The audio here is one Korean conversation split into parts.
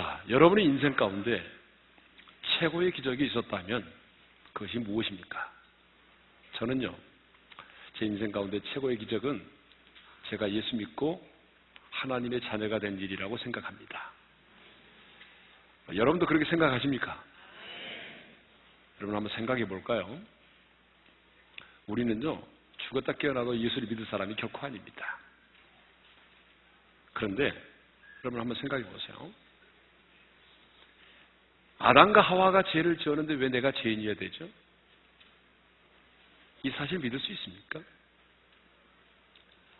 자, 여러분의 인생 가운데 최고의 기적이 있었다면 그것이 무엇입니까? 저는요, 제 인생 가운데 최고의 기적은 제가 예수 믿고 하나님의 자녀가 된 일이라고 생각합니다. 여러분도 그렇게 생각하십니까? 여러분 한번 생각해 볼까요? 우리는요, 죽었다 깨어나도 예수를 믿을 사람이 결코 아닙니다. 그런데 여러분 한번 생각해 보세요. 아담과 하와가 죄를 지었는데 왜 내가 죄인이어야 되죠? 이 사실 믿을 수 있습니까?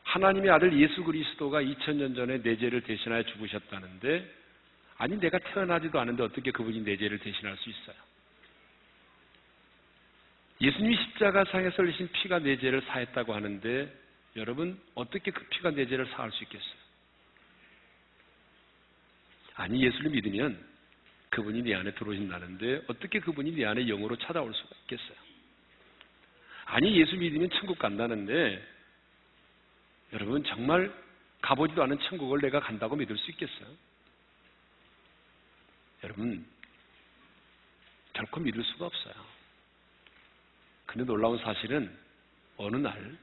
하나님의 아들 예수 그리스도가 2000년 전에 내 죄를 대신하여 죽으셨다는데 아니 내가 태어나지도 않은데 어떻게 그분이 내 죄를 대신할 수 있어요? 예수님이 십자가 상에서 흘리신 피가 내 죄를 사했다고 하는데 여러분 어떻게 그 피가 내 죄를 사할 수 있겠어요? 아니 예수를 믿으면 그분이 내 안에 들어오신다는데 어떻게 그분이 내 안에 영으로 찾아올 수가 있겠어요? 아니 예수 믿으면 천국 간다는데 여러분 정말 가보지도 않은 천국을 내가 간다고 믿을 수 있겠어요? 여러분 결코 믿을 수가 없어요. 근데 놀라운 사실은 어느 날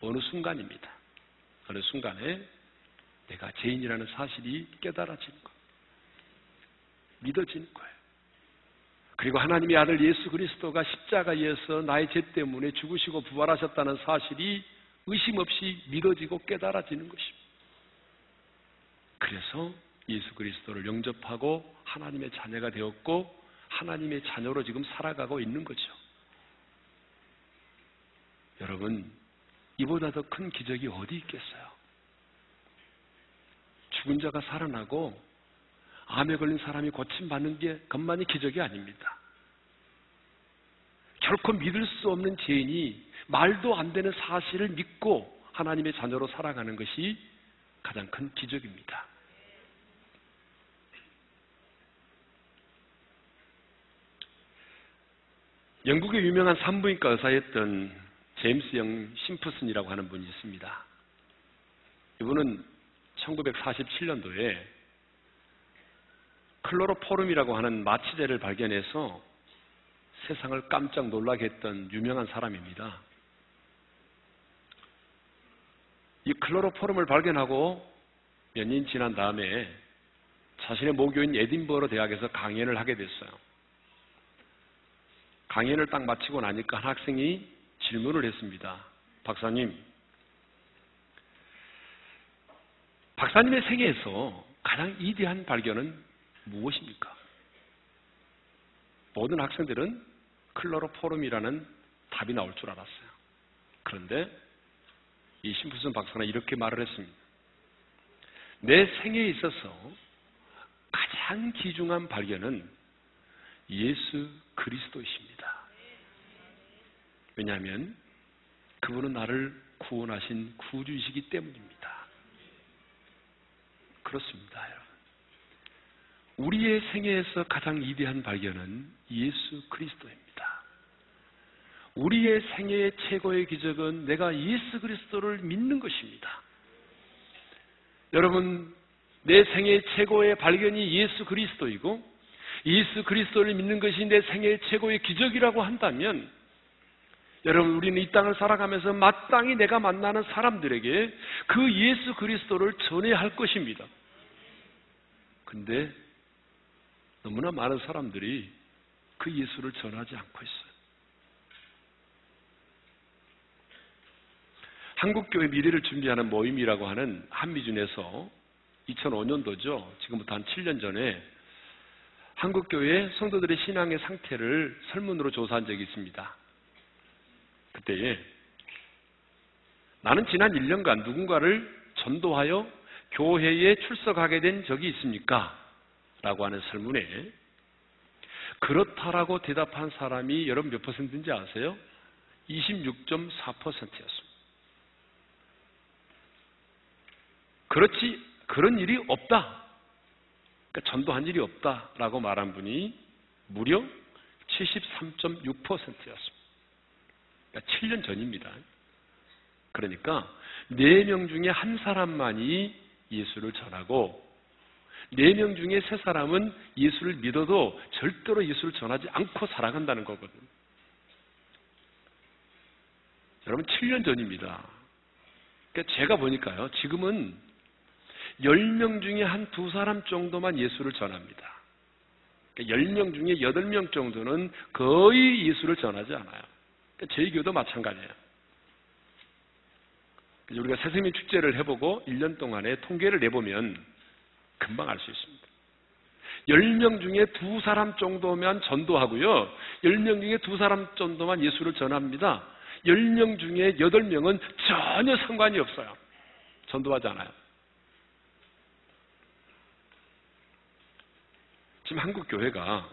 어느 순간입니다. 어느 순간에 내가 죄인이라는 사실이 깨달아지는 것. 믿어지는 거예요. 그리고 하나님의 아들 예수 그리스도가 십자가에서 나의 죄 때문에 죽으시고 부활하셨다는 사실이 의심 없이 믿어지고 깨달아지는 것입니다. 그래서 예수 그리스도를 영접하고 하나님의 자녀가 되었고 하나님의 자녀로 지금 살아가고 있는 거죠. 여러분, 이보다 더 큰 기적이 어디 있겠어요? 죽은 자가 살아나고 암에 걸린 사람이 고침받는 게 것만이 기적이 아닙니다. 결코 믿을 수 없는 죄인이 말도 안 되는 사실을 믿고 하나님의 자녀로 살아가는 것이 가장 큰 기적입니다. 영국의 유명한 산부인과 의사였던 제임스 영 심프슨이라고 하는 분이 있습니다. 이분은 1947년도에 클로로포름이라고 하는 마취제를 발견해서 세상을 깜짝 놀라게 했던 유명한 사람입니다. 이 클로로포름을 발견하고 몇 년 지난 다음에 자신의 모교인 에딘버러 대학에서 강연을 하게 됐어요. 강연을 딱 마치고 나니까 한 학생이 질문을 했습니다. 박사님, 박사님의 세계에서 가장 이대한 발견은 무엇입니까? 모든 학생들은 클로로포름이라는 답이 나올 줄 알았어요. 그런데 이 심프슨 박사는 이렇게 말을 했습니다. 내 생에 있어서 가장 귀중한 발견은 예수 그리스도이십니다. 왜냐하면 그분은 나를 구원하신 구주이시기 때문입니다. 그렇습니다. 우리의 생애에서 가장 위대한 발견은 예수 그리스도입니다. 우리의 생애의 최고의 기적은 내가 예수 그리스도를 믿는 것입니다. 여러분, 내 생애 최고의 발견이 예수 그리스도이고 예수 그리스도를 믿는 것이 내 생애 최고의 기적이라고 한다면 여러분 우리는 이 땅을 살아가면서 마땅히 내가 만나는 사람들에게 그 예수 그리스도를 전해야 할 것입니다. 근데 너무나 많은 사람들이 그 예수를 전하지 않고 있어요. 한국교회 미래를 준비하는 모임이라고 하는 한미준에서 2005년도죠. 지금부터 한 7년 전에 한국교회 성도들의 신앙의 상태를 설문으로 조사한 적이 있습니다. 그때에 나는 지난 1년간 누군가를 전도하여 교회에 출석하게 된 적이 있습니까? 라고 하는 설문에 그렇다라고 대답한 사람이 여러분 몇 퍼센트인지 아세요? 26.4%였습니다. 그렇지, 그런 일이 없다. 그러니까 전도한 일이 없다라고 말한 분이 무려 73.6%였습니다. 그러니까 7년 전입니다. 그러니까 4명 중에 한 사람만이 예수를 전하고 네 명 중에 세 사람은 예수를 믿어도 절대로 예수를 전하지 않고 살아간다는 거거든요. 여러분, 7년 전입니다. 그러니까 제가 보니까요, 지금은 10명 중에 한 두 사람 정도만 예수를 전합니다. 그러니까 10명 중에 8명 정도는 거의 예수를 전하지 않아요. 그러니까 저희 교도 마찬가지예요. 우리가 새생명 축제를 해보고 1년 동안에 통계를 내보면 금방 알 수 있습니다. 10명 중에 두 사람 정도면 전도하고요. 10명 중에 두 사람 정도만 예수를 전합니다. 10명 중에 8명은 전혀 상관이 없어요. 전도하지 않아요. 지금 한국 교회가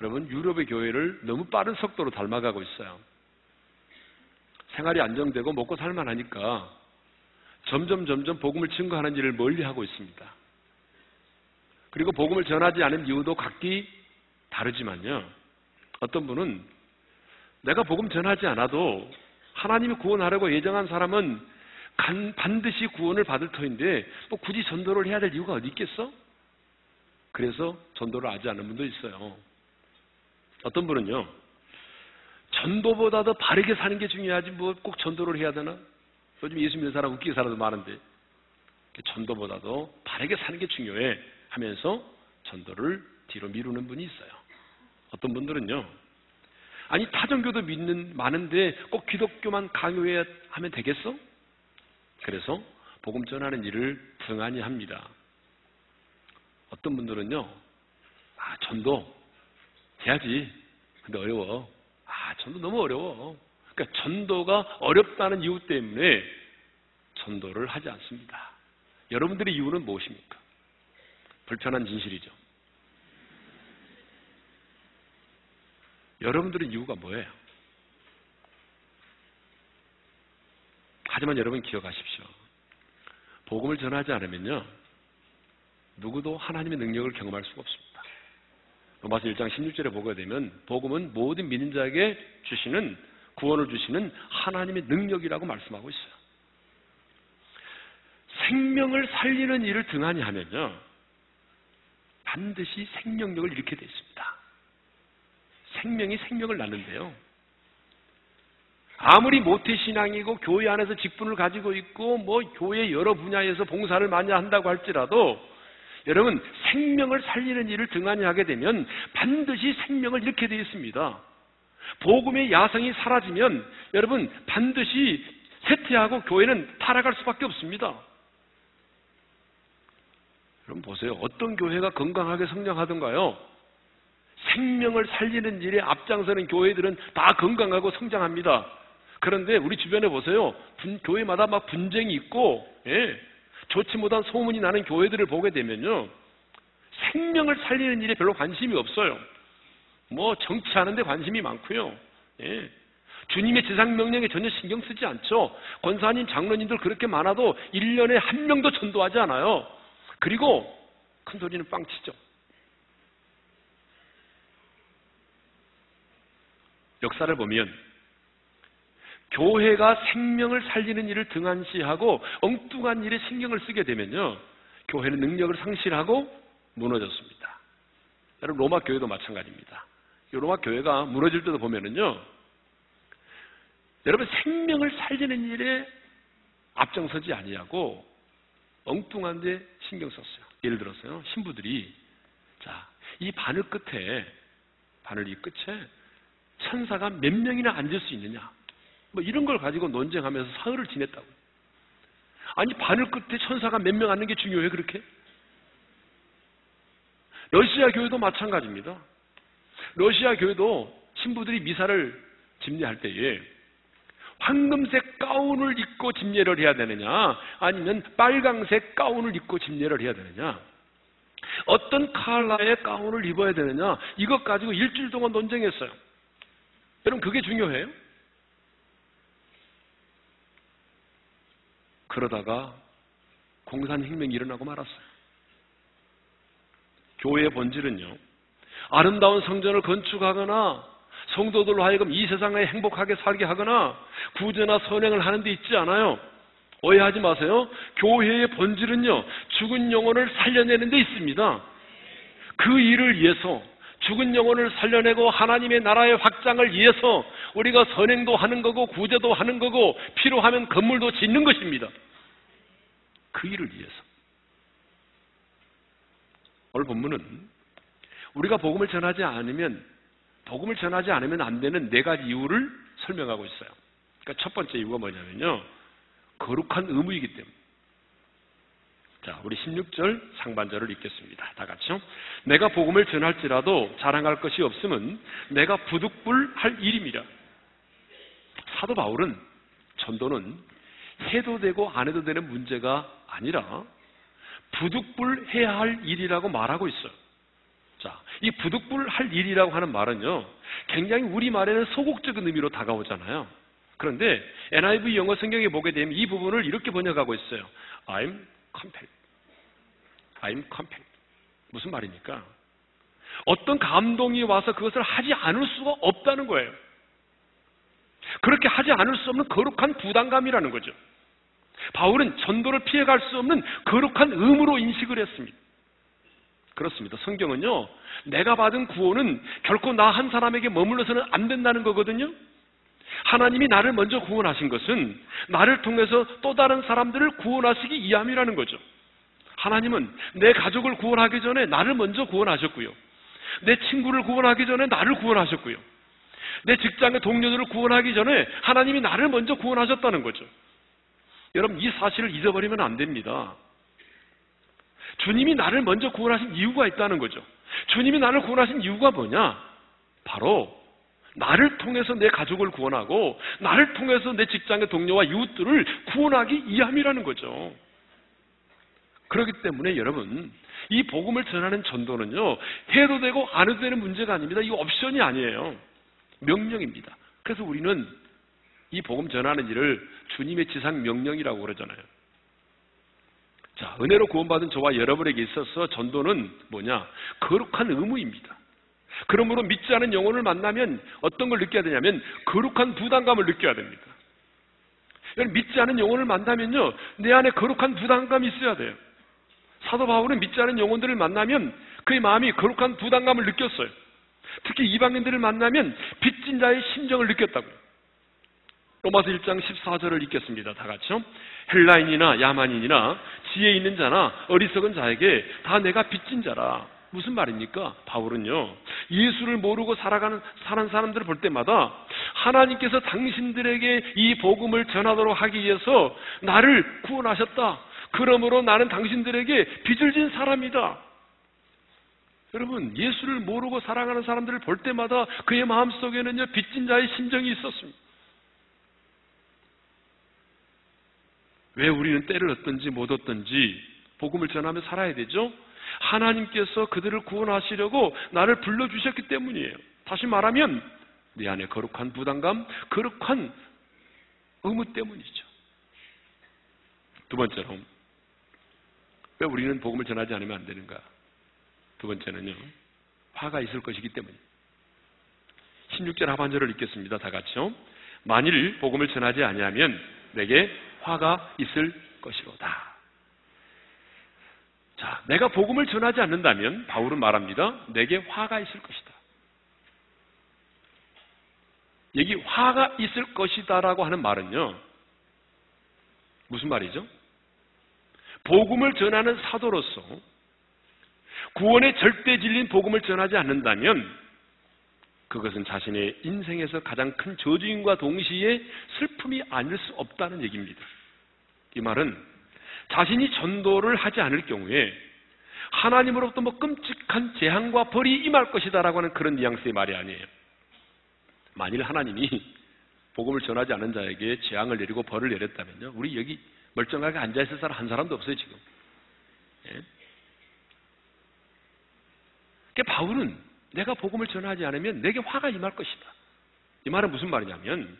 여러분 유럽의 교회를 너무 빠른 속도로 닮아가고 있어요. 생활이 안정되고 먹고 살만하니까 점점 점점 복음을 증거하는 일을 멀리 하고 있습니다. 그리고 복음을 전하지 않은 이유도 각기 다르지만요. 어떤 분은 내가 복음 전하지 않아도 하나님이 구원하려고 예정한 사람은 반드시 구원을 받을 터인데 뭐 굳이 전도를 해야 될 이유가 어디 있겠어? 그래서 전도를 하지 않는 분도 있어요. 어떤 분은요, 전도보다 도 바르게 사는 게 중요하지 뭐 꼭 전도를 해야 되나? 요즘 예수 믿는 사람 웃기게 살아도 많은데 전도보다도 바르게 사는 게 중요해 하면서 전도를 뒤로 미루는 분이 있어요. 어떤 분들은요. 아니 타종교도 믿는 많은데 꼭 기독교만 강요해야 하면 되겠어? 그래서 복음 전하는 일을 등한히 합니다. 어떤 분들은요. 아 전도 해야지. 근데 어려워. 아 전도 너무 어려워. 그러니까 전도가 어렵다는 이유 때문에 전도를 하지 않습니다. 여러분들의 이유는 무엇입니까? 불편한 진실이죠. 여러분들의 이유가 뭐예요? 하지만 여러분 기억하십시오. 복음을 전하지 않으면요. 누구도 하나님의 능력을 경험할 수가 없습니다. 로마서 1장 16절에 보게 되면 복음은 모든 믿는 자에게 주시는 구원을 주시는 하나님의 능력이라고 말씀하고 있어요. 생명을 살리는 일을 등한히 하면요. 반드시 생명력을 잃게 되어 있습니다. 생명이 생명을 낳는데요. 아무리 모태신앙이고 교회 안에서 직분을 가지고 있고 뭐 교회 여러 분야에서 봉사를 많이 한다고 할지라도 여러분 생명을 살리는 일을 등한히 하게 되면 반드시 생명을 잃게 되어 있습니다. 복음의 야성이 사라지면 여러분 반드시 쇠퇴하고 교회는 타락할 수밖에 없습니다. 여러분 보세요. 어떤 교회가 건강하게 성장하던가요? 생명을 살리는 일에 앞장서는 교회들은 다 건강하고 성장합니다. 그런데 우리 주변에 보세요. 분, 교회마다 막 분쟁이 있고, 예, 좋지 못한 소문이 나는 교회들을 보게 되면요. 생명을 살리는 일에 별로 관심이 없어요. 뭐 정치하는데 관심이 많고요. 예. 주님의 지상명령에 전혀 신경 쓰지 않죠. 권사님, 장로님들 그렇게 많아도 1년에 한 명도 전도하지 않아요. 그리고 큰 소리는 빵치죠. 역사를 보면 교회가 생명을 살리는 일을 등한시하고 엉뚱한 일에 신경을 쓰게 되면요. 교회는 능력을 상실하고 무너졌습니다. 여러분 로마 교회도 마찬가지입니다. 로마 교회가 무너질 때도 보면은요. 여러분 생명을 살리는 일에 앞장서지 아니하고 엉뚱한 데 신경 썼어요. 예를 들어서요. 신부들이 자, 이 바늘 끝에 바늘 이 끝에 천사가 몇 명이나 앉을 수 있느냐. 뭐 이런 걸 가지고 논쟁하면서 사흘을 지냈다고. 아니 바늘 끝에 천사가 몇 명 앉는 게 중요해 그렇게? 러시아 교회도 마찬가지입니다. 러시아 교회도 신부들이 미사를 집례할 때에 황금색 가운을 입고 집례를 해야 되느냐 아니면 빨강색 가운을 입고 집례를 해야 되느냐 어떤 컬러의 가운을 입어야 되느냐 이것 가지고 일주일 동안 논쟁했어요. 여러분 그게 중요해요? 그러다가 공산혁명이 일어나고 말았어요. 교회의 본질은요. 아름다운 성전을 건축하거나 성도들로 하여금 이 세상에 행복하게 살게 하거나 구제나 선행을 하는 데 있지 않아요. 오해하지 마세요. 교회의 본질은요, 죽은 영혼을 살려내는 데 있습니다. 그 일을 위해서 죽은 영혼을 살려내고 하나님의 나라의 확장을 위해서 우리가 선행도 하는 거고 구제도 하는 거고 필요하면 건물도 짓는 것입니다. 그 일을 위해서. 오늘 본문은 우리가 복음을 전하지 않으면 복음을 전하지 않으면 안 되는 네 가지 이유를 설명하고 있어요. 그러니까 첫 번째 이유가 뭐냐면요. 거룩한 의무이기 때문에. 자, 우리 16절 상반절을 읽겠습니다. 다 같이요. 내가 복음을 전할지라도 자랑할 것이 없으면 내가 부득불할 일임이라. 사도 바울은 전도는 해도 되고 안 해도 되는 문제가 아니라 부득불해야 할 일이라고 말하고 있어요. 자, 이 부득불 할 일이라고 하는 말은요, 굉장히 우리말에는 소극적인 의미로 다가오잖아요. 그런데 NIV 영어 성경에 보게 되면 이 부분을 이렇게 번역하고 있어요. I'm compelled. I'm compelled. 무슨 말입니까? 어떤 감동이 와서 그것을 하지 않을 수가 없다는 거예요. 그렇게 하지 않을 수 없는 거룩한 부담감이라는 거죠. 바울은 전도를 피해갈 수 없는 거룩한 의무로 인식을 했습니다. 그렇습니다. 성경은요, 내가 받은 구원은 결코 나 한 사람에게 머물러서는 안 된다는 거거든요. 하나님이 나를 먼저 구원하신 것은 나를 통해서 또 다른 사람들을 구원하시기 위함이라는 거죠. 하나님은 내 가족을 구원하기 전에 나를 먼저 구원하셨고요. 내 친구를 구원하기 전에 나를 구원하셨고요. 내 직장의 동료들을 구원하기 전에 하나님이 나를 먼저 구원하셨다는 거죠. 여러분, 이 사실을 잊어버리면 안 됩니다. 주님이 나를 먼저 구원하신 이유가 있다는 거죠. 주님이 나를 구원하신 이유가 뭐냐? 바로 나를 통해서 내 가족을 구원하고 나를 통해서 내 직장의 동료와 이웃들을 구원하기 위함이라는 거죠. 그렇기 때문에 여러분 이 복음을 전하는 전도는요 해도 되고 안 해도 되는 문제가 아닙니다. 이 옵션이 아니에요. 명령입니다. 그래서 우리는 이 복음 전하는 일을 주님의 지상 명령이라고 그러잖아요. 자, 은혜로 구원받은 저와 여러분에게 있어서 전도는 뭐냐? 거룩한 의무입니다. 그러므로 믿지 않은 영혼을 만나면 어떤 걸 느껴야 되냐면 거룩한 부담감을 느껴야 됩니다. 믿지 않은 영혼을 만나면요, 내 안에 거룩한 부담감이 있어야 돼요. 사도 바울은 믿지 않은 영혼들을 만나면 그의 마음이 거룩한 부담감을 느꼈어요. 특히 이방인들을 만나면 빚진 자의 심정을 느꼈다고요. 로마서 1장 14절을 읽겠습니다. 다 같이요. 헬라인이나 야만인이나 지혜 있는 자나 어리석은 자에게 다 내가 빚진 자라. 무슨 말입니까? 바울은요, 예수를 모르고 살아가는, 사는 사람들을 볼 때마다 하나님께서 당신들에게 이 복음을 전하도록 하기 위해서 나를 구원하셨다. 그러므로 나는 당신들에게 빚을 진 사람이다. 여러분, 예수를 모르고 살아가는 사람들을 볼 때마다 그의 마음 속에는요, 빚진 자의 심정이 있었습니다. 왜 우리는 때를 얻든지 못 얻든지 복음을 전하며 살아야 되죠? 하나님께서 그들을 구원하시려고 나를 불러주셨기 때문이에요. 다시 말하면 내 안에 거룩한 부담감, 거룩한 의무 때문이죠. 두 번째로 왜 우리는 복음을 전하지 않으면 안 되는가? 두 번째는요. 화가 있을 것이기 때문입니다. 16절 하반절을 읽겠습니다. 다 같이요. 만일 복음을 전하지 아니하면 내게 화가 있을 것이로다. 자, 내가 복음을 전하지 않는다면 바울은 말합니다. 내게 화가 있을 것이다. 여기 화가 있을 것이다라고 하는 말은요. 무슨 말이죠? 복음을 전하는 사도로서 구원의 절대 진리인 복음을 전하지 않는다면 그것은 자신의 인생에서 가장 큰 저주인과 동시에 슬픔이 아닐 수 없다는 얘기입니다. 이 말은 자신이 전도를 하지 않을 경우에 하나님으로부터 뭐 끔찍한 재앙과 벌이 임할 것이다라고 하는 그런 뉘앙스의 말이 아니에요. 만일 하나님이 복음을 전하지 않은 자에게 재앙을 내리고 벌을 내렸다면요. 우리 여기 멀쩡하게 앉아있을 사람 한 사람도 없어요, 지금. 예? 그러니까 바울은 내가 복음을 전하지 않으면 내게 화가 임할 것이다. 이 말은 무슨 말이냐면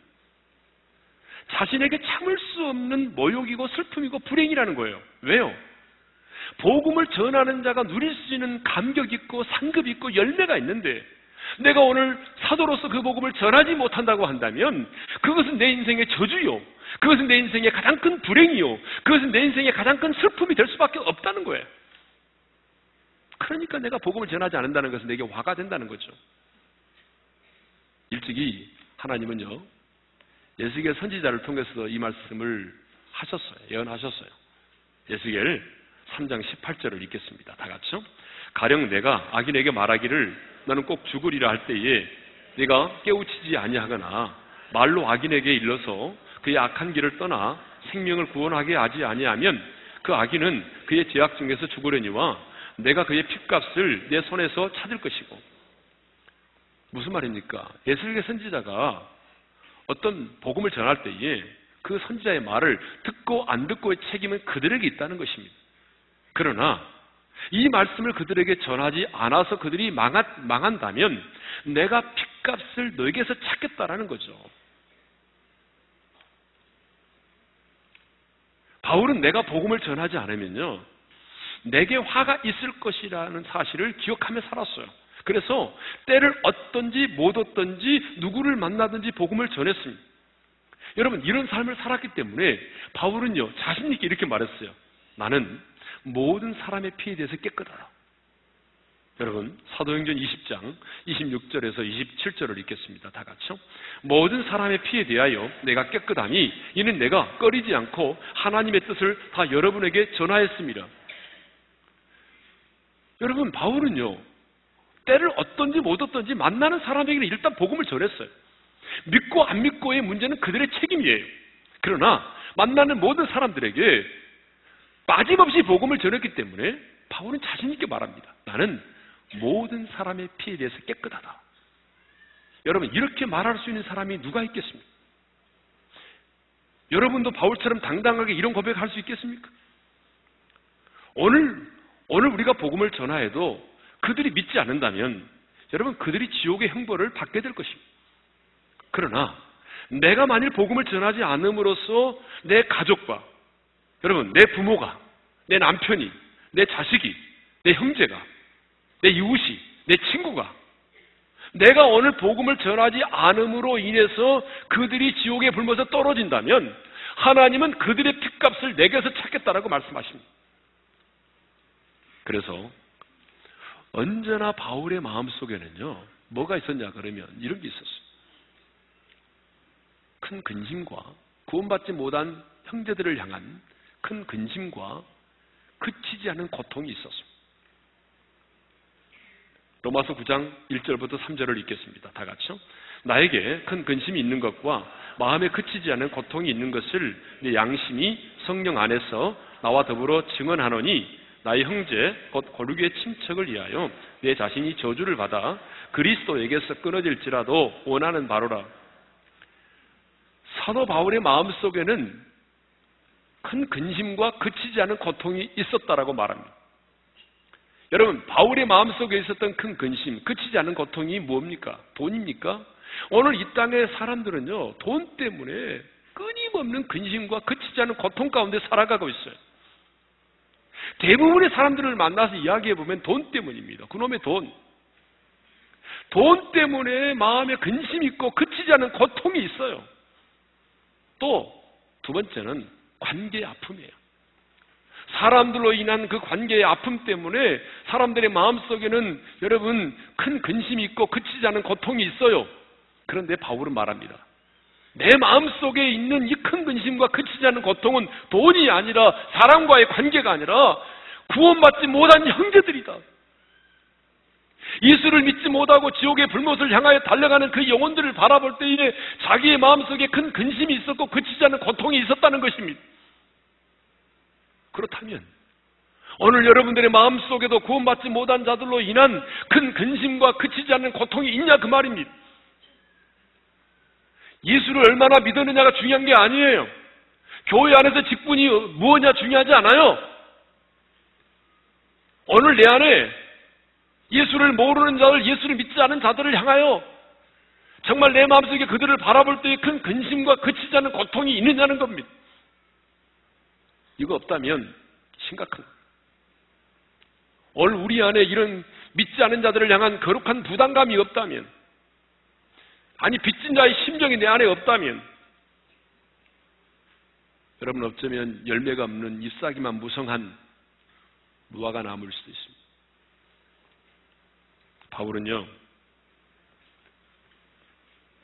자신에게 참을 수 없는 모욕이고 슬픔이고 불행이라는 거예요. 왜요? 복음을 전하는 자가 누릴 수 있는 감격 있고 상급 있고 열매가 있는데 내가 오늘 사도로서 그 복음을 전하지 못한다고 한다면 그것은 내 인생의 저주요. 그것은 내 인생의 가장 큰 불행이요. 그것은 내 인생의 가장 큰 슬픔이 될 수밖에 없다는 거예요. 그러니까 내가 복음을 전하지 않는다는 것은 내게 화가 된다는 거죠. 일찍이 하나님은요, 예수겔 선지자를 통해서 이 말씀을 하셨어요. 예언하셨어요. 예수겔 3장 18절을 읽겠습니다. 다 같이요. 가령 내가 악인에게 말하기를 너는 꼭 죽으리라 할 때에 네가 깨우치지 아니하거나 말로 악인에게 일러서 그의 악한 길을 떠나 생명을 구원하게 하지 아니하면 그 악인은 그의 죄악 중에서 죽으려니와 내가 그의 핏값을 내 손에서 찾을 것이고 무슨 말입니까? 예수의 선지자가 어떤 복음을 전할 때에 그 선지자의 말을 듣고 안 듣고의 책임은 그들에게 있다는 것입니다. 그러나 이 말씀을 그들에게 전하지 않아서 그들이 망하, 망한다면 내가 핏값을 너에게서 찾겠다라는 거죠. 바울은 내가 복음을 전하지 않으면요. 내게 화가 있을 것이라는 사실을 기억하며 살았어요. 그래서 때를 얻든지 못 얻든지 누구를 만나든지 복음을 전했습니다. 여러분 이런 삶을 살았기 때문에 바울은요 자신 있게 이렇게 말했어요. 나는 모든 사람의 피에 대해서 깨끗하다. 여러분 사도행전 20장 26절에서 27절을 읽겠습니다. 다 같이요. 모든 사람의 피에 대하여 내가 깨끗하니 이는 내가 꺼리지 않고 하나님의 뜻을 다 여러분에게 전하였습니다. 여러분 바울은요 때를 어떤지 못 어떤지 만나는 사람에게는 일단 복음을 전했어요. 믿고 안 믿고의 문제는 그들의 책임이에요. 그러나 만나는 모든 사람들에게 빠짐없이 복음을 전했기 때문에 바울은 자신있게 말합니다. 나는 모든 사람의 피에 대해서 깨끗하다. 여러분, 이렇게 말할 수 있는 사람이 누가 있겠습니까? 여러분도 바울처럼 당당하게 이런 고백할 수 있겠습니까? 오늘, 오늘 우리가 복음을 전하해도 그들이 믿지 않는다면 여러분 그들이 지옥의 형벌을 받게 될 것입니다. 그러나 내가 만일 복음을 전하지 않음으로써 내 가족과 여러분 내 부모가 내 남편이 내 자식이 내 형제가 내 이웃이 내 친구가 내가 오늘 복음을 전하지 않음으로 인해서 그들이 지옥에 불면서 떨어진다면 하나님은 그들의 핏값을 내게서 찾겠다라고 말씀하십니다. 그래서 언제나 바울의 마음 속에는요, 뭐가 있었냐 그러면 이런 게 있었어요. 큰 근심과 구원받지 못한 형제들을 향한 큰 근심과 그치지 않은 고통이 있었습니다. 로마서 9장 1절부터 3절을 읽겠습니다. 다 같이요. 나에게 큰 근심이 있는 것과 마음에 그치지 않은 고통이 있는 것을 내 양심이 성령 안에서 나와 더불어 증언하노니 나의 형제 곧 고르기의 침척을 위하여 내 자신이 저주를 받아 그리스도에게서 끊어질지라도 원하는 바로라. 사도 바울의 마음 속에는 큰 근심과 그치지 않은 고통이 있었다라고 말합니다. 여러분, 바울의 마음 속에 있었던 큰 근심, 그치지 않은 고통이 뭡니까? 돈입니까? 오늘 이 땅의 사람들은요, 돈 때문에 끊임없는 근심과 그치지 않은 고통 가운데 살아가고 있어요. 대부분의 사람들을 만나서 이야기해 보면 돈 때문입니다. 그놈의 돈. 돈 때문에 마음에 근심이 있고 그치지 않은 고통이 있어요. 또 두 번째는 관계의 아픔이에요. 사람들로 인한 그 관계의 아픔 때문에 사람들의 마음속에는 여러분 큰 근심이 있고 그치지 않은 고통이 있어요. 그런데 바울은 말합니다. 내 마음속에 있는 이 큰 근심과 그치지 않는 고통은 돈이 아니라 사람과의 관계가 아니라 구원받지 못한 형제들이다. 예수를 믿지 못하고 지옥의 불못을 향하여 달려가는 그 영혼들을 바라볼 때에 자기의 마음속에 큰 근심이 있었고 그치지 않는 고통이 있었다는 것입니다. 그렇다면 오늘 여러분들의 마음속에도 구원받지 못한 자들로 인한 큰 근심과 그치지 않는 고통이 있냐 그 말입니다. 예수를 얼마나 믿었느냐가 중요한 게 아니에요. 교회 안에서 직분이 무엇냐 중요하지 않아요. 오늘 내 안에 예수를 모르는 자들, 예수를 믿지 않은 자들을 향하여 정말 내 마음속에 그들을 바라볼 때에 큰 근심과 그치지 않은 고통이 있느냐는 겁니다. 이거 없다면 심각한 오늘 우리 안에 이런 믿지 않은 자들을 향한 거룩한 부담감이 없다면 아니 빚진 자의 심정이 내 안에 없다면 여러분 어쩌면 열매가 없는 잎사귀만 무성한 무화과 나무일 수도 있습니다. 바울은요,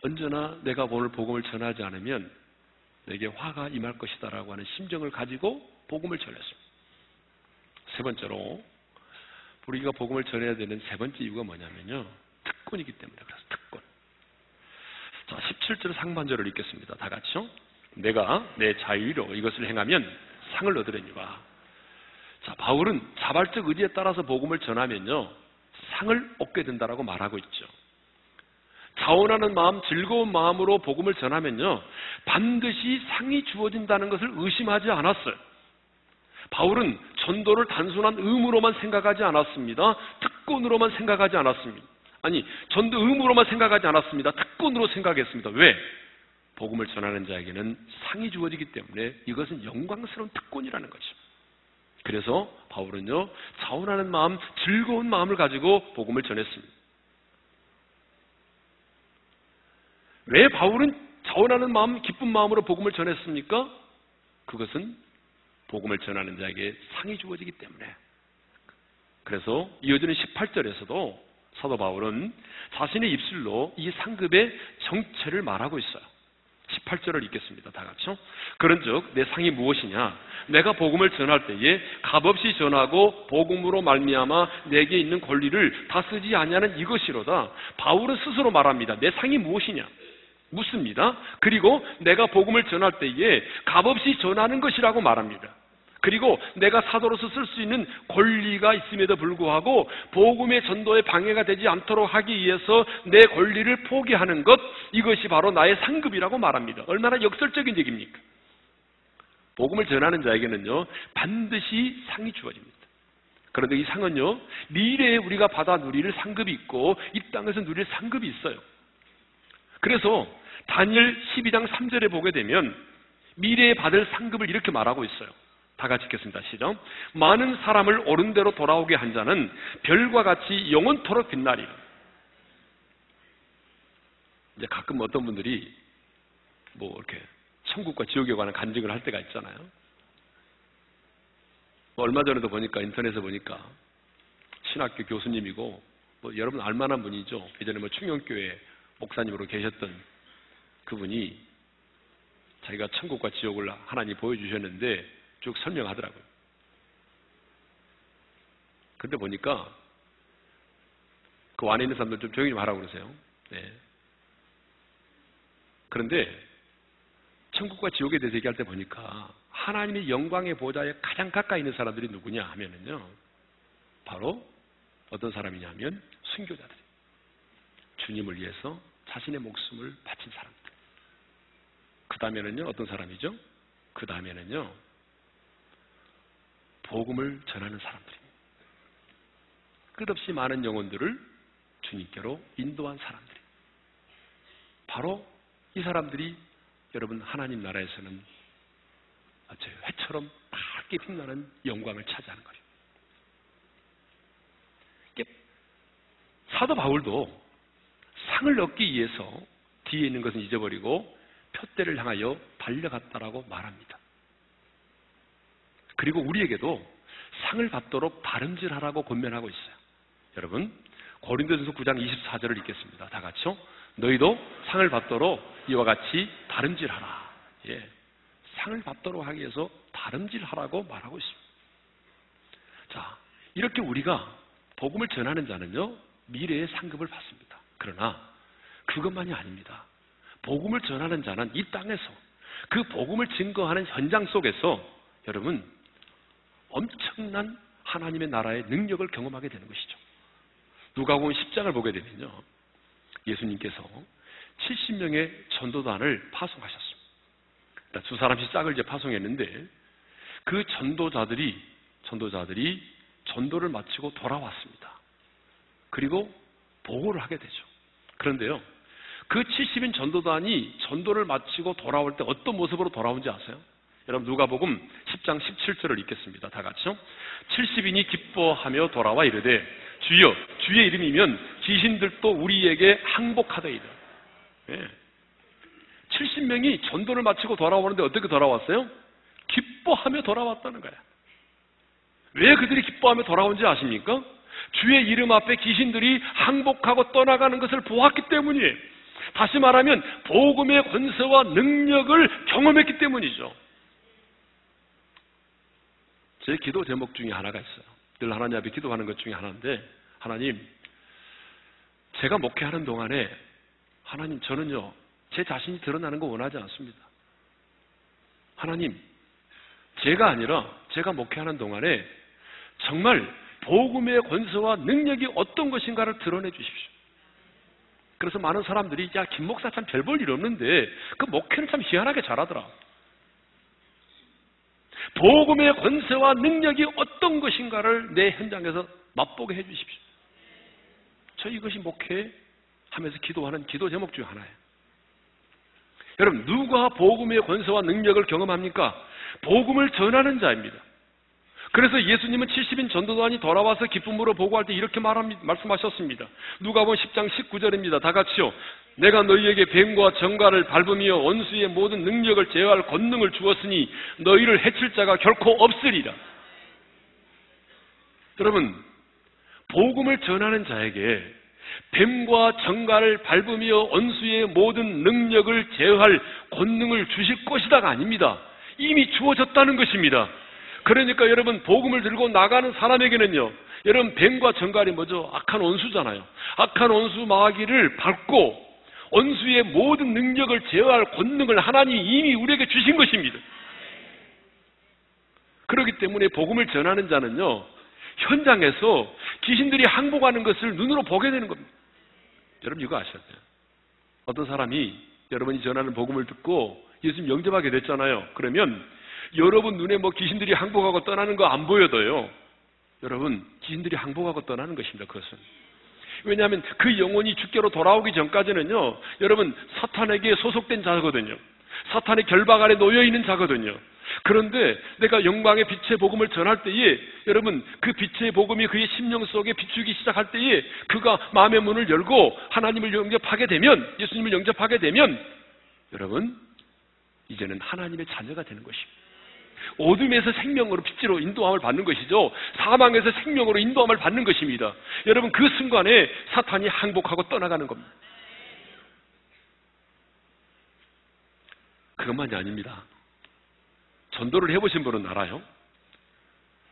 언제나 내가 오늘 복음을 전하지 않으면 내게 화가 임할 것이다라고 하는 심정을 가지고 복음을 전했습니다. 세 번째로 우리가 복음을 전해야 되는 세 번째 이유가 뭐냐면요. 특권이기 때문에 그래서 특권. 자, 17절 상반절을 읽겠습니다. 다 같이요. 내가 내 자유로 이것을 행하면 상을 얻으려니와. 자, 바울은 자발적 의지에 따라서 복음을 전하면요. 상을 얻게 된다라고 말하고 있죠. 자원하는 마음, 즐거운 마음으로 복음을 전하면요. 반드시 상이 주어진다는 것을 의심하지 않았어요. 바울은 전도를 단순한 의무로만 생각하지 않았습니다. 특권으로만 생각하지 않았습니다. 아니, 전도 의무로만 생각하지 않았습니다. 특권으로 생각했습니다. 왜? 복음을 전하는 자에게는 상이 주어지기 때문에 이것은 영광스러운 특권이라는 거죠. 그래서 바울은요, 자원하는 마음, 즐거운 마음을 가지고 복음을 전했습니다. 왜 바울은 자원하는 마음, 기쁜 마음으로 복음을 전했습니까? 그것은 복음을 전하는 자에게 상이 주어지기 때문에. 그래서 이어지는 18절에서도 사도 바울은 자신의 입술로 이 상급의 정체를 말하고 있어요. 18절을 읽겠습니다. 다 같이요. 그런 즉 내 상이 무엇이냐? 내가 복음을 전할 때에 값없이 전하고 복음으로 말미암아 내게 있는 권리를 다 쓰지 아니하는 이것이로다. 바울은 스스로 말합니다. 내 상이 무엇이냐? 묻습니다. 그리고 내가 복음을 전할 때에 값없이 전하는 것이라고 말합니다. 그리고 내가 사도로서 쓸 수 있는 권리가 있음에도 불구하고 복음의 전도에 방해가 되지 않도록 하기 위해서 내 권리를 포기하는 것 이것이 바로 나의 상급이라고 말합니다. 얼마나 역설적인 얘기입니까? 복음을 전하는 자에게는요 반드시 상이 주어집니다. 그런데 이 상은요 미래에 우리가 받아 누릴 상급이 있고 이 땅에서 누릴 상급이 있어요. 그래서 다니엘 12장 3절에 보게 되면 미래에 받을 상급을 이렇게 말하고 있어요. 다 같이 읽겠습니다. 시작. 많은 사람을 옳은 대로 돌아오게 한 자는 별과 같이 영원토록 빛나리라. 이제 가끔 어떤 분들이 뭐 이렇게 천국과 지옥에 관한 간증을 할 때가 있잖아요. 뭐 얼마 전에도 보니까 인터넷에 보니까 신학교 교수님이고 뭐 여러분 알만한 분이죠. 예전에 뭐 충영교회 목사님으로 계셨던 그분이 자기가 천국과 지옥을 하나님 보여주셨는데 쭉 설명하더라고요. 근데 보니까 그 안에 있는 사람들 좀 조용히 좀 하라고 그러세요. 네. 그런데 천국과 지옥에 대해서 얘기할 때 보니까 하나님의 영광의 보좌에 가장 가까이 있는 사람들이 누구냐 하면은요. 바로 어떤 사람이냐 하면 순교자들. 주님을 위해서 자신의 목숨을 바친 사람들. 그 다음에는요, 어떤 사람이죠? 그 다음에는요, 복음을 전하는 사람들입니다. 끝없이 많은 영혼들을 주님께로 인도한 사람들이. 바로 이 사람들이 여러분 하나님 나라에서는 해처럼 밝게 빛나는 영광을 차지하는 거예요. 사도 바울도 상을 얻기 위해서 뒤에 있는 것은 잊어버리고 표대를 향하여 달려갔다라고 말합니다. 그리고 우리에게도 상을 받도록 다름질하라고 권면하고 있어요. 여러분, 고린도전서 9장 24절을 읽겠습니다. 다 같이요. 너희도 상을 받도록 이와 같이 다름질하라. 예. 상을 받도록 하기 위해서 다름질하라고 말하고 있습니다. 자, 이렇게 우리가 복음을 전하는 자는요, 미래의 상급을 받습니다. 그러나 그것만이 아닙니다. 복음을 전하는 자는 이 땅에서 그 복음을 증거하는 현장 속에서 여러분 엄청난 하나님의 나라의 능력을 경험하게 되는 것이죠. 누가복음 10장을 보게 되면요. 예수님께서 70명의 전도단을 파송하셨습니다. 두 사람씩 짝을 이제 파송했는데 그 전도자들이 전도자들이 전도를 마치고 돌아왔습니다. 그리고 보고를 하게 되죠. 그런데요. 그 70인 전도단이 전도를 마치고 돌아올 때 어떤 모습으로 돌아온지 아세요? 여러분 누가복음 10장 17절을 읽겠습니다. 다 같이요. 70인이 기뻐하며 돌아와 이르되 주여 주의 이름이면 귀신들도 우리에게 항복하더이다. 네. 예. 70명이 전도를 마치고 돌아오는데 어떻게 돌아왔어요? 기뻐하며 돌아왔다는 거야. 왜 그들이 기뻐하며 돌아온지 아십니까? 주의 이름 앞에 귀신들이 항복하고 떠나가는 것을 보았기 때문이에요. 다시 말하면 복음의 권세와 능력을 경험했기 때문이죠. 제 기도 제목 중에 하나가 있어요. 늘 하나님 앞에 기도하는 것 중에 하나인데 하나님 제가 목회하는 동안에 하나님 저는요 제 자신이 드러나는 거 원하지 않습니다. 하나님 제가 아니라 제가 목회하는 동안에 정말 복음의 권세와 능력이 어떤 것인가를 드러내 주십시오. 그래서 많은 사람들이 야 김 목사 참 별 볼 일 없는데 그 목회는 참 희한하게 잘하더라. 복음의 권세와 능력이 어떤 것인가를 내 현장에서 맛보게 해 주십시오. 저 이것이 목회 하면서 기도하는 기도 제목 중 하나예요. 여러분 누가 복음의 권세와 능력을 경험합니까? 복음을 전하는 자입니다. 그래서 예수님은 70인 전도단이 돌아와서 기쁨으로 보고할 때 이렇게 말합니다, 말씀하셨습니다. 누가 보면 10장 19절입니다. 다 같이요. 내가 너희에게 뱀과 정갈을 밟으며 원수의 모든 능력을 제어할 권능을 주었으니 너희를 해칠 자가 결코 없으리라. 여러분, 복음을 전하는 자에게 뱀과 정갈을 밟으며 원수의 모든 능력을 제어할 권능을 주실 것이다가 아닙니다. 이미 주어졌다는 것입니다. 그러니까 여러분 복음을 들고 나가는 사람에게는요. 여러분 뱀과 정갈이 뭐죠? 악한 원수잖아요. 악한 원수 마귀를 밟고 원수의 모든 능력을 제어할 권능을 하나님이 이미 우리에게 주신 것입니다. 그렇기 때문에 복음을 전하는 자는요. 현장에서 귀신들이 항복하는 것을 눈으로 보게 되는 겁니다. 여러분 이거 아셔야 돼요. 어떤 사람이 여러분이 전하는 복음을 듣고 예수님 영접하게 됐잖아요. 그러면 여러분 눈에 뭐 귀신들이 항복하고 떠나는 거 안 보여도요. 여러분 귀신들이 항복하고 떠나는 것입니다. 그것은. 왜냐하면 그 영혼이 주께로 돌아오기 전까지는요. 여러분 사탄에게 소속된 자거든요. 사탄의 결박 아래 놓여 있는 자거든요. 그런데 내가 영광의 빛의 복음을 전할 때에 여러분 그 빛의 복음이 그의 심령 속에 비추기 시작할 때에 그가 마음의 문을 열고 하나님을 영접하게 되면 예수님을 영접하게 되면 여러분 이제는 하나님의 자녀가 되는 것입니다. 어둠에서 생명으로 빛으로 인도함을 받는 것이죠. 사망에서 생명으로 인도함을 받는 것입니다. 여러분 그 순간에 사탄이 항복하고 떠나가는 겁니다. 그것만이 아닙니다. 전도를 해보신 분은 알아요.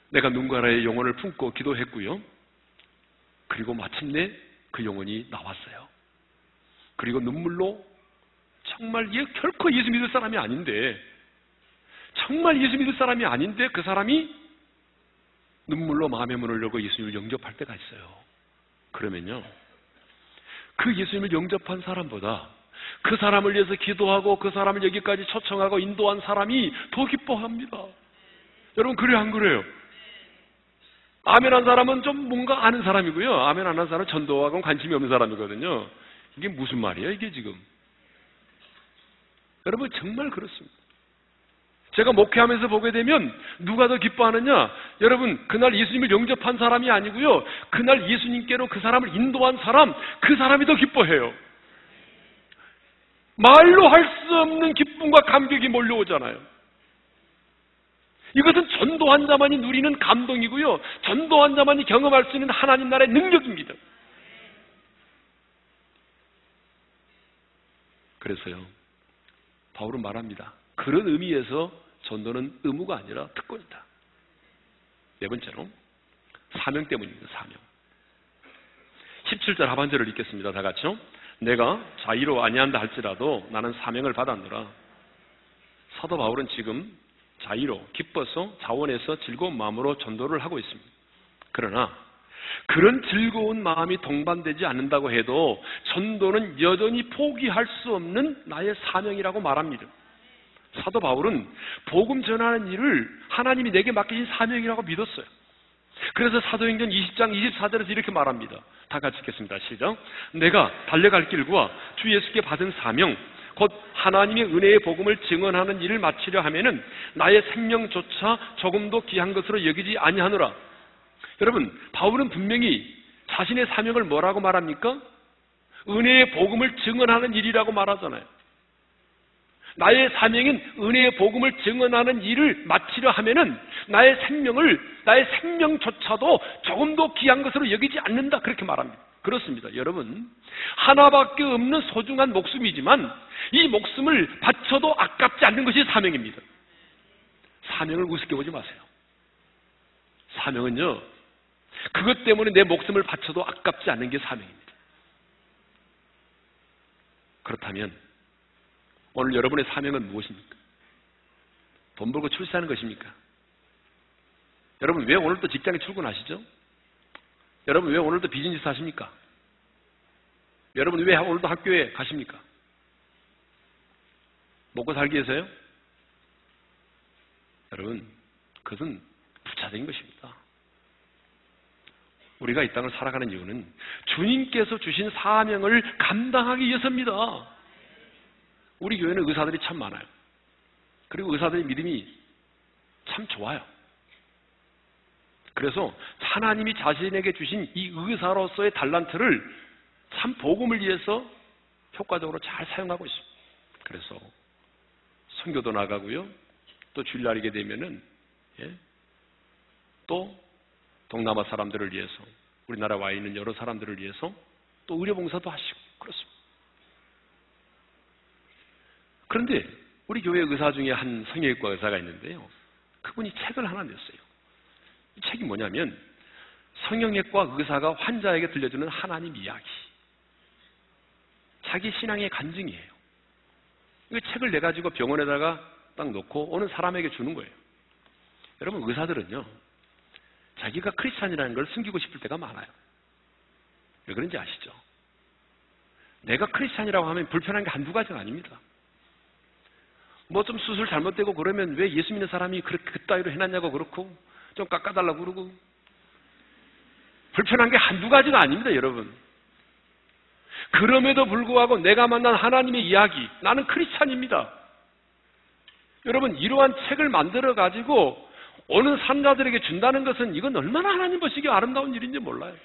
내가 누군가의 영혼을 품고 기도했고요. 그리고 마침내 그 영혼이 나왔어요. 그리고 눈물로 정말 결코 예수 믿을 사람이 아닌데 정말 예수 믿을 사람이 아닌데 그 사람이 눈물로 마음의 문을 열고 예수님을 영접할 때가 있어요. 그러면요. 그 예수님을 영접한 사람보다 그 사람을 위해서 기도하고 그 사람을 여기까지 초청하고 인도한 사람이 더 기뻐합니다. 여러분 그래 안 그래요? 아멘 한 사람은 좀 뭔가 아는 사람이고요. 아멘 안 한 사람은 전도하고 관심이 없는 사람이거든요. 이게 무슨 말이에요, 이게 지금? 여러분 정말 그렇습니다. 제가 목회하면서 보게 되면 누가 더 기뻐하느냐? 여러분, 그날 예수님을 영접한 사람이 아니고요. 그날 예수님께로 그 사람을 인도한 사람, 그 사람이 더 기뻐해요. 말로 할 수 없는 기쁨과 감격이 몰려오잖아요. 이것은 전도한 자만이 누리는 감동이고요. 전도한 자만이 경험할 수 있는 하나님 나라의 능력입니다. 그래서요. 바울은 말합니다. 그런 의미에서 전도는 의무가 아니라 특권이다. 네 번째로 사명 때문입니다. 사명. 17절 하반절을 읽겠습니다. 다 같이요. 내가 자의로 아니한다 할지라도 나는 사명을 받았노라. 사도 바울은 지금 자의로 기뻐서 자원해서 즐거운 마음으로 전도를 하고 있습니다. 그러나 그런 즐거운 마음이 동반되지 않는다고 해도 전도는 여전히 포기할 수 없는 나의 사명이라고 말합니다. 사도 바울은 복음 전하는 일을 하나님이 내게 맡기신 사명이라고 믿었어요. 그래서 사도행전 20장 24절에서 이렇게 말합니다. 다 같이 읽겠습니다. 시작. 내가 달려갈 길과 주 예수께 받은 사명, 곧 하나님의 은혜의 복음을 증언하는 일을 마치려 하면은 나의 생명조차 조금도 귀한 것으로 여기지 아니하노라. 여러분, 바울은 분명히 자신의 사명을 뭐라고 말합니까? 은혜의 복음을 증언하는 일이라고 말하잖아요. 나의 사명인 은혜의 복음을 증언하는 일을 마치려 하면은 나의 생명을 나의 생명조차도 조금 더 귀한 것으로 여기지 않는다 그렇게 말합니다. 그렇습니다. 여러분 하나밖에 없는 소중한 목숨이지만 이 목숨을 바쳐도 아깝지 않는 것이 사명입니다. 사명을 우습게 보지 마세요. 사명은요 그것 때문에 내 목숨을 바쳐도 아깝지 않는 게 사명입니다. 그렇다면 오늘 여러분의 사명은 무엇입니까? 돈 벌고 출세하는 것입니까? 여러분 왜 오늘도 직장에 출근하시죠? 여러분 왜 오늘도 비즈니스 하십니까? 여러분 왜 오늘도 학교에 가십니까? 먹고 살기 위해서요? 여러분 그것은 부차적인 것입니다. 우리가 이 땅을 살아가는 이유는 주님께서 주신 사명을 감당하기 위해서입니다. 우리 교회는 의사들이 참 많아요. 그리고 의사들의 믿음이 참 좋아요. 그래서 하나님이 자신에게 주신 이 의사로서의 달란트를 참 복음을 위해서 효과적으로 잘 사용하고 있습니다. 그래서 선교도 나가고요. 또 주일날이게 되면은 예? 또 동남아 사람들을 위해서 우리나라 와 있는 여러 사람들을 위해서 또 의료 봉사도 하시고 그렇습니다. 그런데 우리 교회 의사 중에 한 성형외과 의사가 있는데요. 그분이 책을 하나 냈어요. 이 책이 뭐냐면 성형외과 의사가 환자에게 들려주는 하나님 이야기. 자기 신앙의 간증이에요. 이 책을 내가지고 병원에다가 딱 놓고 오는 사람에게 주는 거예요. 여러분, 의사들은요, 자기가 크리스찬이라는 걸 숨기고 싶을 때가 많아요. 왜 그런지 아시죠? 내가 크리스찬이라고 하면 불편한 게 한두 가지가 아닙니다. 뭐 좀 수술 잘못되고 그러면 왜 예수 믿는 사람이 그렇게 그따위로 해놨냐고 그렇고 좀 깎아달라고 그러고 불편한 게 한두 가지가 아닙니다, 여러분. 그럼에도 불구하고 내가 만난 하나님의 이야기, 나는 크리스찬입니다. 여러분, 이러한 책을 만들어 가지고 오는 산자들에게 준다는 것은 이건 얼마나 하나님 보시기에 아름다운 일인지 몰라요.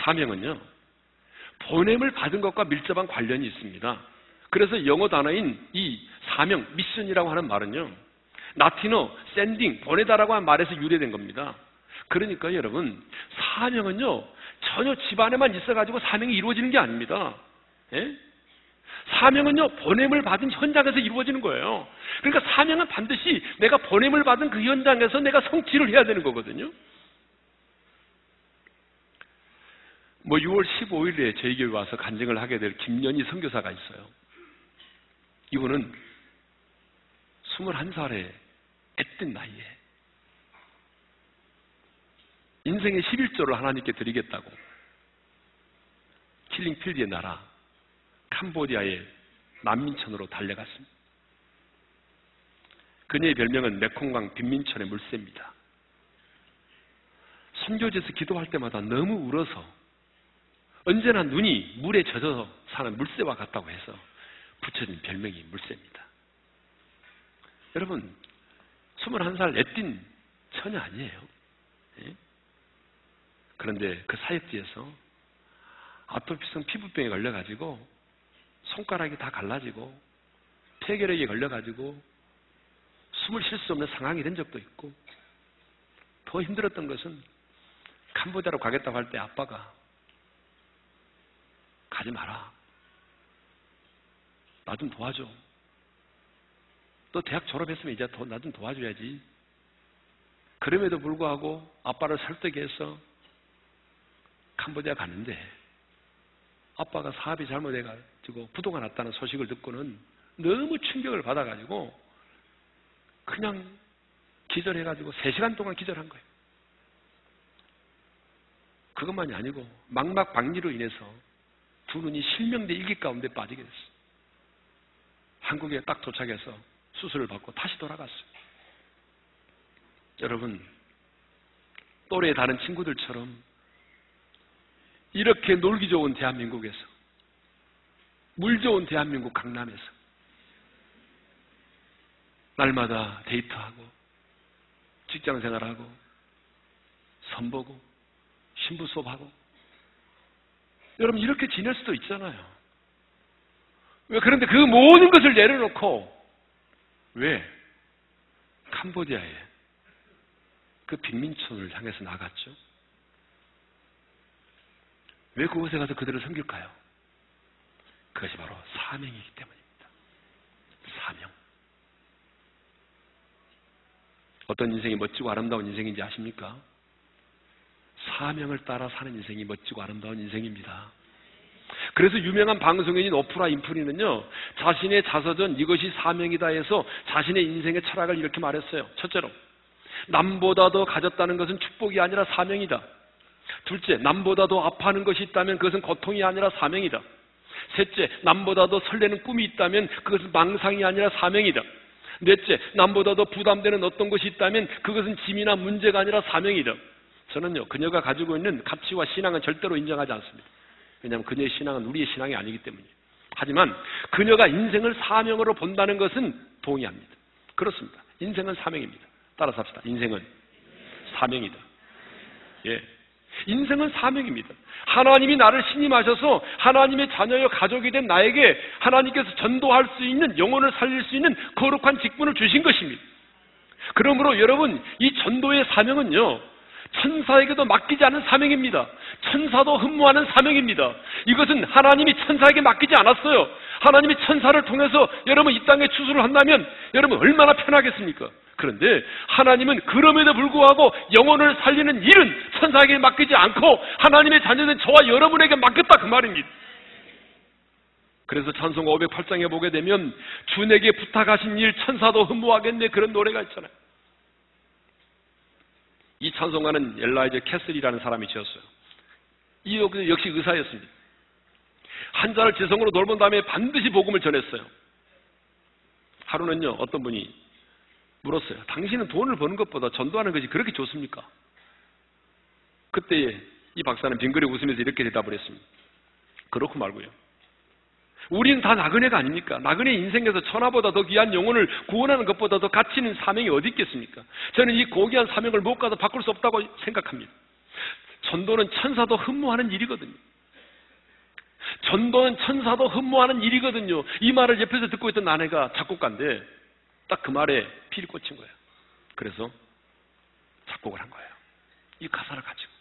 사명은요, 보냄을 받은 것과 밀접한 관련이 있습니다. 그래서 영어 단어인 이 사명, 미션이라고 하는 말은요, 나티노, 샌딩, 보내다라고 하는 말에서 유래된 겁니다. 그러니까 여러분, 사명은요, 전혀 집안에만 있어 가지고 사명이 이루어지는 게 아닙니다. 예? 사명은요, 보냄을 받은 현장에서 이루어지는 거예요. 그러니까 사명은 반드시 내가 보냄을 받은 그 현장에서 내가 성취를 해야 되는 거거든요. 뭐 6월 15일에 저희 교회 와서 간증을 하게 될 김연희 선교사가 있어요. 이분은 21살에 앳된 나이에 인생의 11조를 하나님께 드리겠다고 킬링필드의 나라 캄보디아의 난민촌으로 달려갔습니다. 그녀의 별명은 메콩강 빈민촌의 물새입니다. 선교지에서 기도할 때마다 너무 울어서 언제나 눈이 물에 젖어서 사는 물새와 같다고 해서 붙여진 별명이 물새입니다. 여러분, 21살 애띤 처녀 아니에요. 예? 그런데 그 사역지에서 아토피성 피부병에 걸려가지고 손가락이 다 갈라지고 폐결핵에 걸려가지고 숨을 쉴 수 없는 상황이 된 적도 있고 더 힘들었던 것은 캄보디아로 가겠다고 할 때 아빠가 가지 마라. 나 좀 도와줘. 또 대학 졸업했으면 이제 나 좀 도와줘야지. 그럼에도 불구하고 아빠를 설득해서 캄보디아 갔는데 아빠가 사업이 잘못해가지고 부도가 났다는 소식을 듣고는 너무 충격을 받아가지고 그냥 기절해가지고 3시간 동안 기절한 거예요. 그것만이 아니고 망막 박리로 인해서 두 눈이 실명대 일기 가운데 빠지게 됐어요. 한국에 딱 도착해서 수술을 받고 다시 돌아갔어요. 여러분, 또래 다른 친구들처럼 이렇게 놀기 좋은 대한민국에서 물 좋은 대한민국 강남에서 날마다 데이트하고 직장 생활하고 선보고 신부 수업하고 여러분 이렇게 지낼 수도 있잖아요. 왜 그런데 그 모든 것을 내려놓고 왜 캄보디아에 그 빈민촌을 향해서 나갔죠? 왜 그곳에 가서 그들을 섬길까요? 그것이 바로 사명이기 때문입니다. 사명. 어떤 인생이 멋지고 아름다운 인생인지 아십니까? 사명을 따라 사는 인생이 멋지고 아름다운 인생입니다. 그래서 유명한 방송인인 오프라 인프리는요, 자신의 자서전 이것이 사명이다 해서 자신의 인생의 철학을 이렇게 말했어요. 첫째로, 남보다 더 가졌다는 것은 축복이 아니라 사명이다. 둘째, 남보다 더 아파하는 것이 있다면 그것은 고통이 아니라 사명이다. 셋째, 남보다 더 설레는 꿈이 있다면 그것은 망상이 아니라 사명이다. 넷째, 남보다 더 부담되는 어떤 것이 있다면 그것은 짐이나 문제가 아니라 사명이다. 저는요, 그녀가 가지고 있는 가치와 신앙은 절대로 인정하지 않습니다. 왜냐하면 그녀의 신앙은 우리의 신앙이 아니기 때문이에요. 하지만 그녀가 인생을 사명으로 본다는 것은 동의합니다. 그렇습니다. 인생은 사명입니다. 따라서 합시다. 인생은 사명이다. 예. 인생은 사명입니다. 하나님이 나를 신임하셔서 하나님의 자녀여 가족이 된 나에게 하나님께서 전도할 수 있는 영혼을 살릴 수 있는 거룩한 직분을 주신 것입니다. 그러므로 여러분 이 전도의 사명은요 천사에게도 맡기지 않은 사명입니다. 천사도 흠모하는 사명입니다. 이것은 하나님이 천사에게 맡기지 않았어요. 하나님이 천사를 통해서 여러분 이 땅에 추수를 한다면 여러분 얼마나 편하겠습니까? 그런데 하나님은 그럼에도 불구하고 영혼을 살리는 일은 천사에게 맡기지 않고 하나님의 자녀된 저와 여러분에게 맡겼다 그 말입니다. 그래서 찬송 508장에 보게 되면 주에게 부탁하신 일 천사도 흠모하겠네 그런 노래가 있잖아요. 이 찬송가는 엘라이저 캐슬이라는 사람이 지었어요. 이 역시 의사였습니다. 한자를 지성으로 돌본 다음에 반드시 복음을 전했어요. 하루는요, 어떤 분이 물었어요. 당신은 돈을 버는 것보다 전도하는 것이 그렇게 좋습니까? 그때 이 박사는 빙그레 웃으면서 이렇게 대답을 했습니다. 그렇고 말고요. 우리는 다 나그네가 아닙니까? 나그네 인생에서 천하보다 더 귀한 영혼을 구원하는 것보다 더 가치 있는 사명이 어디 있겠습니까? 저는 이 고귀한 사명을 못 가서 바꿀 수 없다고 생각합니다. 전도는 천사도 흠모하는 일이거든요. 전도는 천사도 흠모하는 일이거든요. 이 말을 옆에서 듣고 있던 아내가 작곡가인데 딱 그 말에 피를 꽂힌 거예요. 그래서 작곡을 한 거예요. 이 가사를 가지고.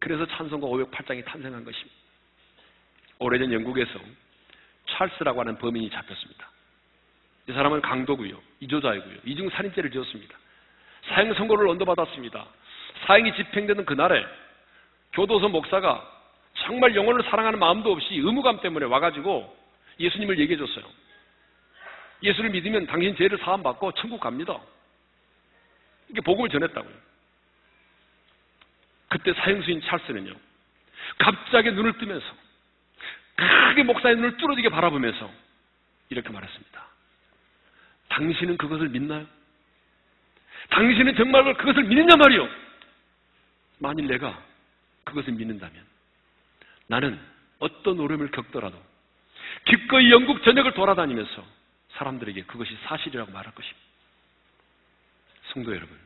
그래서 찬송가 508장이 탄생한 것입니다. 오래전 영국에서 찰스라고 하는 범인이 잡혔습니다. 이 사람은 강도고요. 이조자이고요. 이중 살인죄를 지었습니다. 사형 선고를 언도받았습니다. 사형이 집행되는 그날에 교도소 목사가 정말 영혼을 사랑하는 마음도 없이 의무감 때문에 와가지고 예수님을 얘기해 줬어요. 예수를 믿으면 당신 죄를 사함받고 천국 갑니다. 이게 복음을 전했다고요. 그때 사형수인 찰스는요. 갑자기 눈을 뜨면서 크게 목사의 눈을 뚫어지게 바라보면서 이렇게 말했습니다. 당신은 그것을 믿나요? 당신은 정말 그것을 믿느냐 말이요? 만일 내가 그것을 믿는다면 나는 어떤 오름을 겪더라도 기꺼이 영국 전역을 돌아다니면서 사람들에게 그것이 사실이라고 말할 것입니다. 성도 여러분,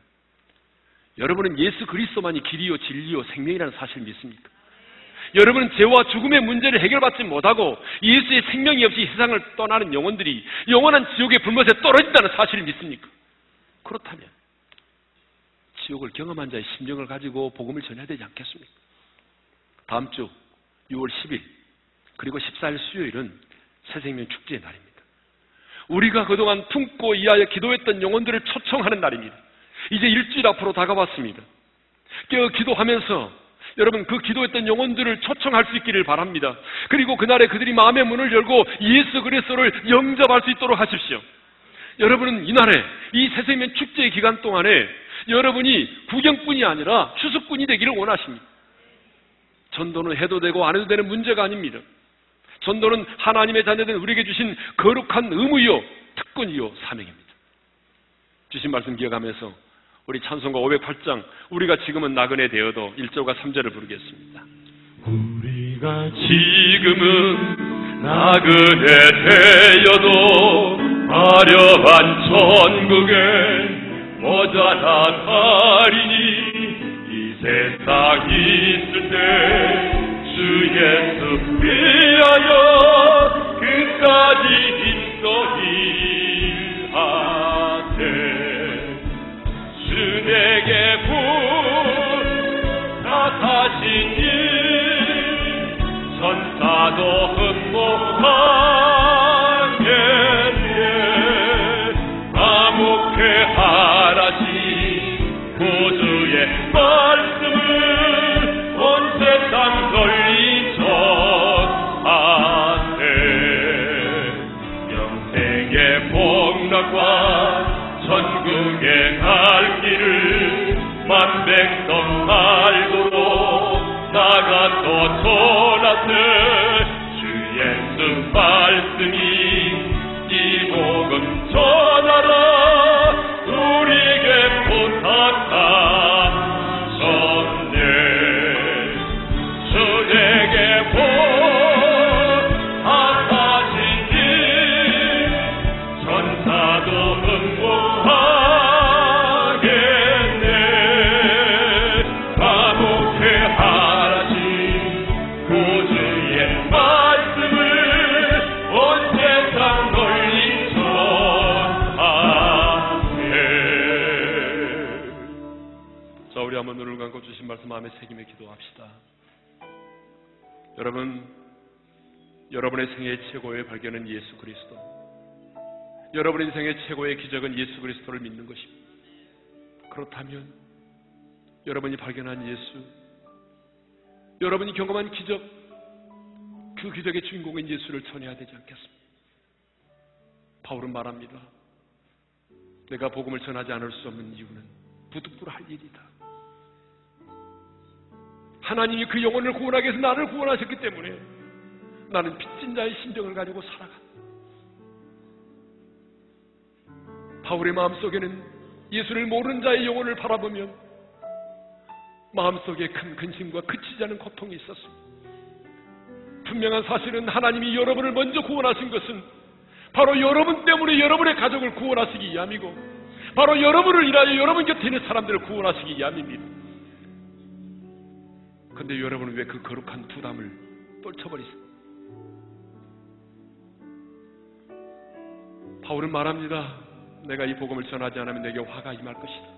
여러분은 예수 그리스도만이 길이요 진리요 생명이라는 사실을 믿습니까? 여러분은 죄와 죽음의 문제를 해결받지 못하고 예수의 생명이 없이 세상을 떠나는 영혼들이 영원한 지옥의 불못에 떨어진다는 사실을 믿습니까? 그렇다면 지옥을 경험한 자의 심령을 가지고 복음을 전해야 되지 않겠습니까? 다음 주 6월 10일 그리고 14일 수요일은 새생명 축제의 날입니다. 우리가 그동안 품고 이하여 기도했던 영혼들을 초청하는 날입니다. 이제 일주일 앞으로 다가왔습니다. 깨어 기도하면서 여러분 그 기도했던 영혼들을 초청할 수 있기를 바랍니다. 그리고 그날에 그들이 마음의 문을 열고 예수 그리스도를 영접할 수 있도록 하십시오. 여러분은 이날에 이 새생명 축제의 기간 동안에 여러분이 구경꾼이 아니라 추수꾼이 되기를 원하십니다. 전도는 해도 되고 안 해도 되는 문제가 아닙니다. 전도는 하나님의 자녀된 우리에게 주신 거룩한 의무요, 특권이요, 사명입니다. 주신 말씀 기억하면서 우리 찬송가 508장 우리가 지금은 나그네 되어도 1절과 3절을 부르겠습니다. 우리가 지금은 나그네 되어도 아려한 천국에 모자라다리니 이 세상 있을 때 주 예수 위하여 끝까지 힘써 일하 내게 부탁하시니 천사도 흠모하 길을 만백성 알도록 나가서 전하세 주 예수 말씀이 이 복음 전하라 여러분, 여러분의 생애의 최고의 발견은 예수 그리스도. 여러분의 인생의 최고의 기적은 예수 그리스도를 믿는 것입니다. 그렇다면 여러분이 발견한 예수, 여러분이 경험한 기적, 그 기적의 주인공인 예수를 전해야 되지 않겠습니까? 바울은 말합니다. 내가 복음을 전하지 않을 수 없는 이유는 부득불할 일이다. 하나님이 그 영혼을 구원하기 위해서 나를 구원하셨기 때문에 나는 빚진 자의 심정을 가지고 살아간다. 바울의 마음속에는 예수를 모르는 자의 영혼을 바라보면 마음속에 큰 근심과 그치지 않은 고통이 있었습니다. 분명한 사실은 하나님이 여러분을 먼저 구원하신 것은 바로 여러분 때문에 여러분의 가족을 구원하시기 위함이고 바로 여러분을 인하여 여러분 곁에 있는 사람들을 구원하시기 위함입니다. 근데 여러분은 왜 그 거룩한 부담을 떨쳐버리세요? 바울은 말합니다. 내가 이 복음을 전하지 않으면 내게 화가 임할 것이다.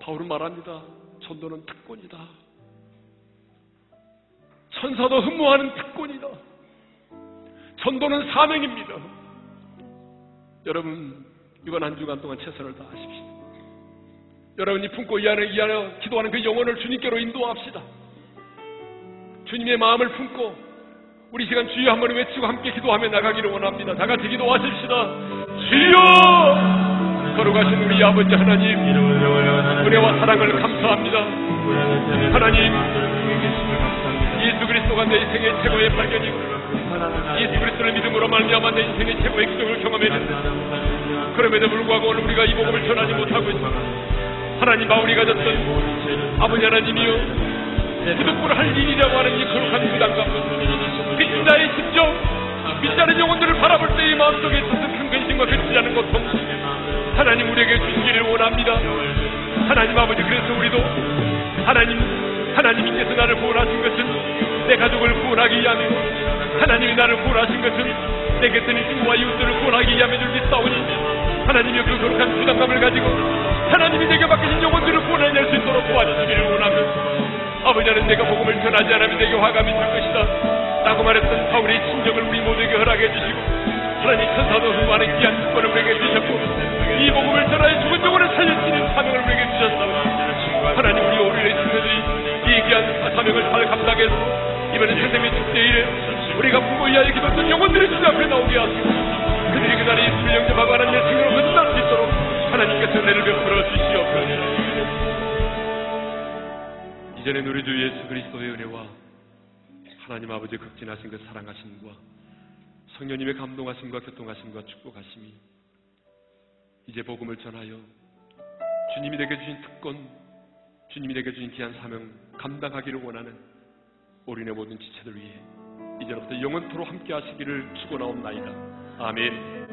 바울은 말합니다. 전도는 특권이다. 천사도 흠모하는 특권이다. 전도는 사명입니다. 여러분, 이번 한 주간 동안 최선을 다하십시오. 여러분이 품고 이하는, 이하는 기도하는 그 영혼을 주님께로 인도합시다. 주님의 마음을 품고 우리 시간 주여 한번 외치고 함께 기도하며 나가기를 원합니다. 다 같이 기도하십시다. 주여! 걸어가신 우리 아버지 하나님, 은혜와 사랑을 감사합니다. 하나님, 예수 그리스도가 내 인생의 최고의 발견이고 예수 그리스도를 믿음으로 말미암아 내 인생의 최고의 기적을 경험했는데 그럼에도 불구하고 오늘 우리가 이 복음을 전하지 못하고 있습니다. 하나님 바울이 가졌던 아버지 하나님이여 부득불 할 일이라고 하는 이 거룩한 부담감 빚자의 심정 빚자는 영혼들을 바라볼 때의 마음속에 있어서 큰 근심과 그치지 않은 고통 하나님 우리에게 주시기를 원합니다. 하나님 아버지 그래서 우리도 하나님 하나님께서 나를 구원하신 것은 내 가족을 구원하기 위함이고 하나님이 나를 구원하신 것은 내 곁에 있는 친구와 이웃들을 구원하기 위함에 줄 믿사오니 하나님이 그 거룩한 부담감을 가지고 하나님이 내게 맡기신 영혼들을 구원해낼 수 있도록 도와주시기를 원하며 아버지 하나님 내가 복음을 전하지 않으면 내게 화가 미칠 것이다. 라고 말했던 바울의 심정을 우리 모두에게 허락해 주시고 하나님 천사도 흠하는 귀한 특권을 우리에게 주셨고 이 복음을 전하여 죽은 영혼을 살릴 수 있는 사명을 우리에게 주셨사오니 하나님 우리 오늘의 친구들이 이 귀한 사명을 잘 감당해서 이번에 선생님의 축제일에 우리가 부모 이하의 기도했던 영혼들의 주님 앞에 나오게 하시고 그들이 그날에 예수를 영접하고 하나님의 생으로 건너갈 수 있도록 하나님께서 은혜를 베풀어 주시옵소서 이전에 우리 주 예수 그리스도의 은혜와 하나님 아버지의 극진하신 그 사랑하심과 성령님의 감동하심과 교통하심과 축복하심이 이제 복음을 전하여 주님이 내게 주신 특권, 주님이 내게 주신 귀한 사명 감당하기를 원하는 우리네 모든 지체들 위해 이제부터 영원토로 함께 하시기를 축원하옵나이다. 아멘.